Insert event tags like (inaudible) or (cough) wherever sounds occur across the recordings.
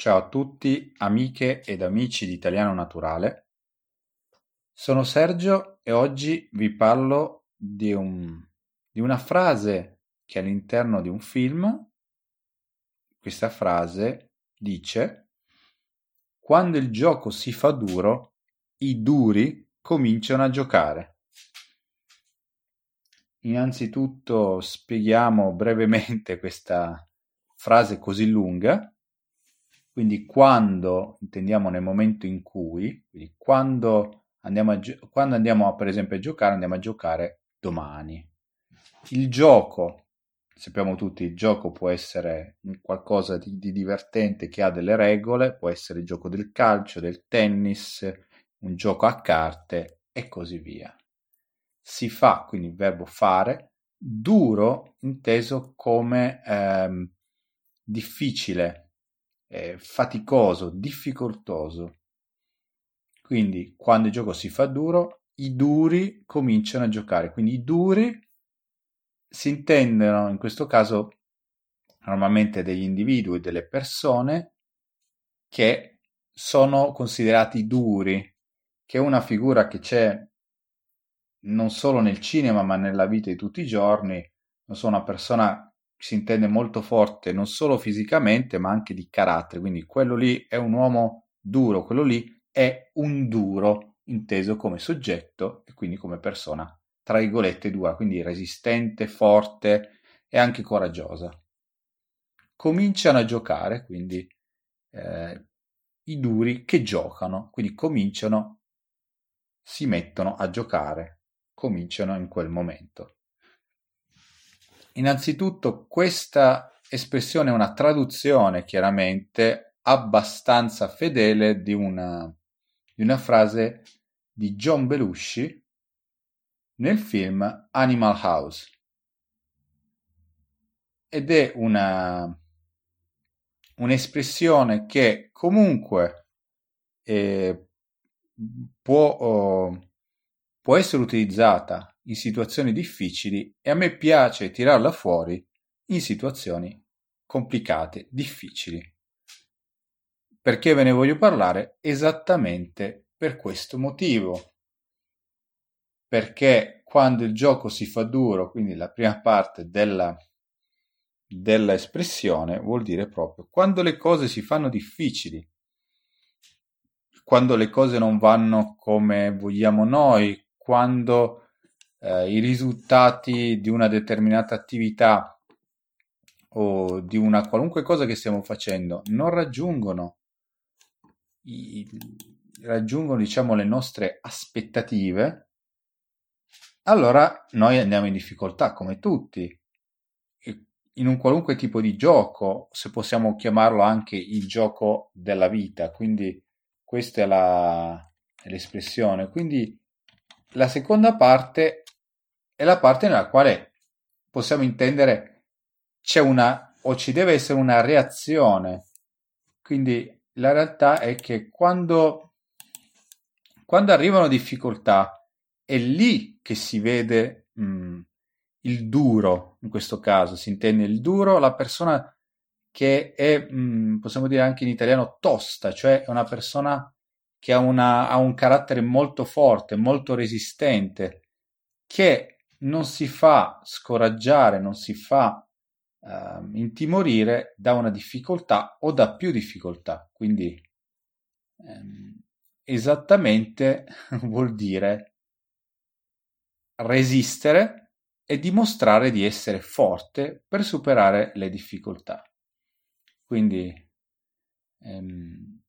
Ciao a tutti, amiche ed amici di Italiano Naturale. Sono Sergio e oggi vi parlo di, un, di una frase che è all'interno di un film. Questa frase dice: Quando il gioco si fa duro, i duri cominciano a giocare. Innanzitutto spieghiamo brevemente questa frase così lunga. Quindi quando, intendiamo nel momento in cui, quindi quando andiamo, a, quando andiamo per esempio a giocare, andiamo a giocare domani. Il gioco, sappiamo tutti, il gioco può essere qualcosa di, di divertente che ha delle regole, può essere il gioco del calcio, del tennis, un gioco a carte e così via. Si fa, quindi il verbo fare, duro inteso come ehm, difficile, eh, faticoso, difficoltoso. Quindi quando il gioco si fa duro, i duri cominciano a giocare. Quindi i duri si intendono in questo caso normalmente degli individui, delle persone che sono considerati duri, che è una figura che c'è non solo nel cinema ma nella vita di tutti i giorni. Non so, una persona si intende molto forte non solo fisicamente ma anche di carattere, quindi quello lì è un uomo duro, quello lì è un duro inteso come soggetto e quindi come persona, tra virgolette dura, quindi resistente, forte e anche coraggiosa. Cominciano a giocare, quindi eh, i duri che giocano, quindi cominciano, si mettono a giocare, cominciano in quel momento. Innanzitutto questa espressione è una traduzione chiaramente abbastanza fedele di una, di una frase di John Belushi nel film Animal House. Ed è una, un'espressione che comunque eh, può, oh, può essere utilizzata in situazioni difficili e a me piace tirarla fuori in situazioni complicate, difficili. Perché ve ne voglio parlare? Esattamente per questo motivo. Perché quando il gioco si fa duro, quindi la prima parte della, della espressione vuol dire proprio quando le cose si fanno difficili, quando le cose non vanno come vogliamo noi, quando eh, i risultati di una determinata attività o di una qualunque cosa che stiamo facendo non raggiungono i, raggiungono diciamo le nostre aspettative allora noi andiamo in difficoltà come tutti. In un qualunque tipo di gioco se possiamo chiamarlo anche il gioco della vita quindi questa è, la, è l'espressione. Quindi la seconda parte è la parte nella quale possiamo intendere c'è una o ci deve essere una reazione. Quindi la realtà è che quando, quando arrivano difficoltà è lì che si vede mh, mm, il duro, in questo caso si intende il duro, la persona che è, mh, mm, possiamo dire anche in italiano, tosta, cioè è una persona che ha, una, ha un carattere molto forte, molto resistente, che non si fa scoraggiare, non si fa uh, intimorire da una difficoltà o da più difficoltà. Quindi um, esattamente (laughs) vuol dire resistere e dimostrare di essere forte per superare le difficoltà. Quindi um,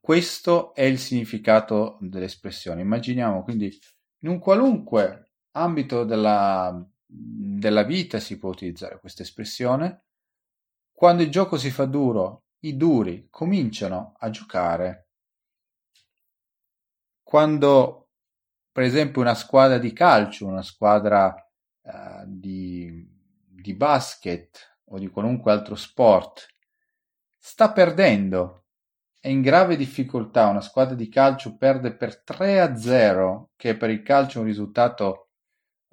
questo è il significato dell'espressione. Immaginiamo quindi in un qualunque ambito della, della vita si può utilizzare questa espressione. Quando il gioco si fa duro, i duri cominciano a giocare. Quando, per esempio, una squadra di calcio, una squadra uh, di, di basket o di qualunque altro sport sta perdendo è in grave difficoltà, una squadra di calcio perde per 3 a 0, che per il calcio è un risultato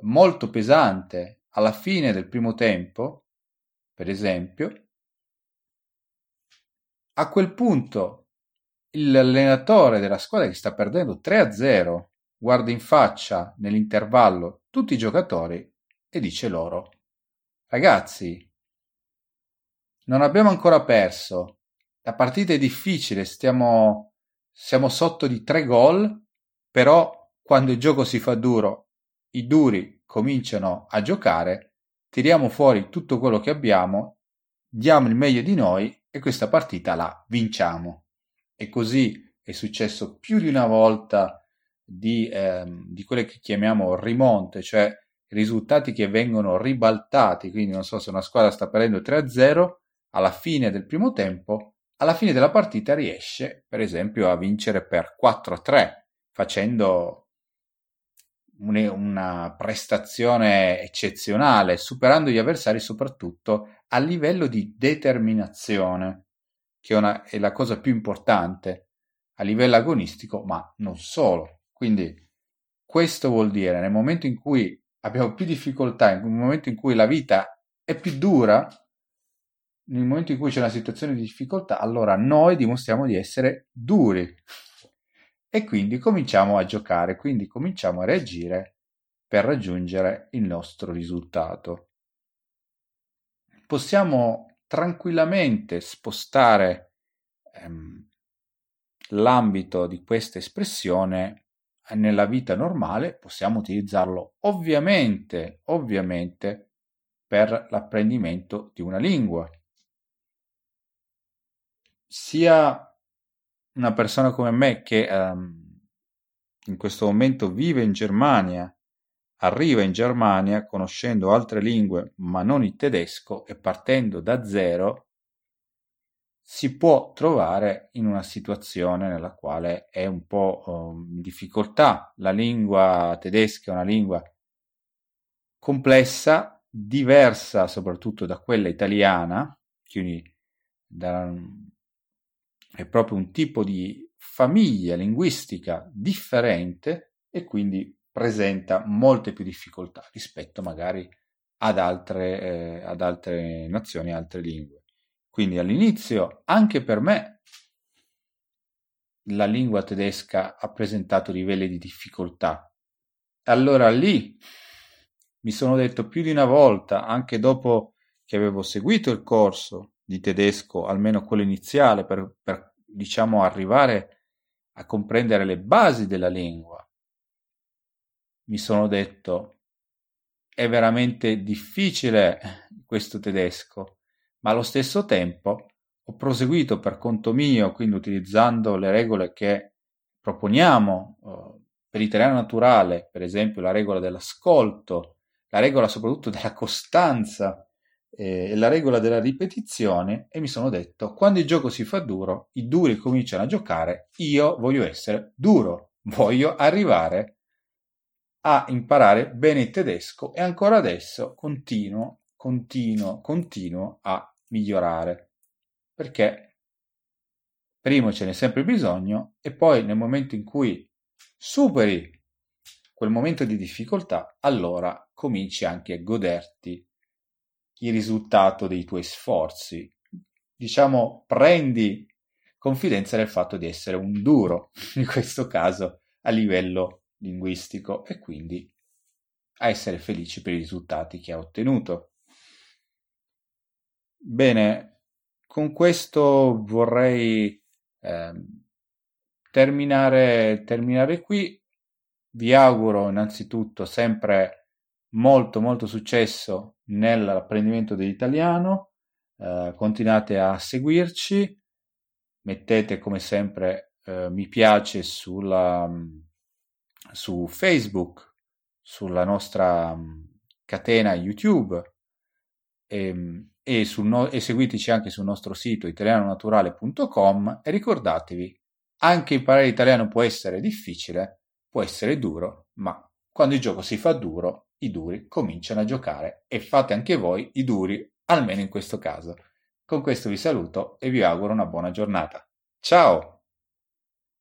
molto pesante alla fine del primo tempo, per esempio, a quel punto l'allenatore della squadra che sta perdendo 3-0 guarda in faccia nell'intervallo tutti i giocatori e dice loro ragazzi non abbiamo ancora perso. La partita è difficile stiamo siamo sotto di tre gol però quando il gioco si fa duro i duri cominciano a giocare tiriamo fuori tutto quello che abbiamo diamo il meglio di noi e questa partita la vinciamo. E così è successo più di una volta di, ehm, di quelle che chiamiamo rimonte, cioè risultati che vengono ribaltati. Quindi, non so se una squadra sta perdendo 3-0 alla fine del primo tempo, alla fine della partita riesce, per esempio, a vincere per 4-3, facendo una prestazione eccezionale, superando gli avversari soprattutto a livello di determinazione, che è, una, è la cosa più importante a livello agonistico, ma non solo. Quindi questo vuol dire nel momento in cui abbiamo più difficoltà, nel momento in cui la vita è più dura, nel momento in cui c'è una situazione di difficoltà, allora noi dimostriamo di essere duri e quindi cominciamo a giocare, quindi cominciamo a reagire per raggiungere il nostro risultato possiamo tranquillamente spostare ehm, l'ambito di questa espressione nella vita normale, possiamo utilizzarlo ovviamente, ovviamente per l'apprendimento di una lingua. Sia una persona come me che ehm, in questo momento vive in Germania Arriva in Germania conoscendo altre lingue ma non il tedesco e partendo da zero si può trovare in una situazione nella quale è un po' in difficoltà. La lingua tedesca è una lingua complessa, diversa soprattutto da quella italiana, quindi da, è proprio un tipo di famiglia linguistica differente e quindi presenta molte più difficoltà rispetto magari ad altre, eh, ad altre nazioni, altre lingue. Quindi all'inizio, anche per me, la lingua tedesca ha presentato livelli di difficoltà. Allora lì mi sono detto più di una volta, anche dopo che avevo seguito il corso di tedesco, almeno quello iniziale, per, per diciamo arrivare a comprendere le basi della lingua, mi sono detto è veramente difficile questo tedesco, ma allo stesso tempo ho proseguito per conto mio, quindi utilizzando le regole che proponiamo uh, per l'italiano naturale, per esempio la regola dell'ascolto, la regola soprattutto della costanza eh, la regola della ripetizione e mi sono detto quando il gioco si fa duro, i duri cominciano a giocare, io voglio essere duro, voglio arrivare a imparare bene il tedesco e ancora adesso continuo, continuo, continuo a migliorare. Perché primo ce n'è sempre bisogno e poi nel momento in cui superi quel momento di difficoltà, allora cominci anche a goderti il risultato dei tuoi sforzi. Diciamo, prendi confidenza nel fatto di essere un duro, (laughs) in questo caso a livello linguistico e quindi a essere felici per i risultati che ha ottenuto. Bene, con questo vorrei eh, terminare, terminare qui. Vi auguro innanzitutto sempre molto molto successo nell'apprendimento dell'italiano. Eh, continuate a seguirci, mettete come sempre eh, mi piace sulla su Facebook, sulla nostra mm, catena YouTube e, ehm, e, no, e seguiteci anche sul nostro sito italianonaturale.com e ricordatevi, anche imparare italiano può essere difficile, può essere duro, ma quando il gioco si fa duro, i duri cominciano a giocare e fate anche voi i duri, almeno in questo caso. Con questo vi saluto e vi auguro una buona giornata. Ciao!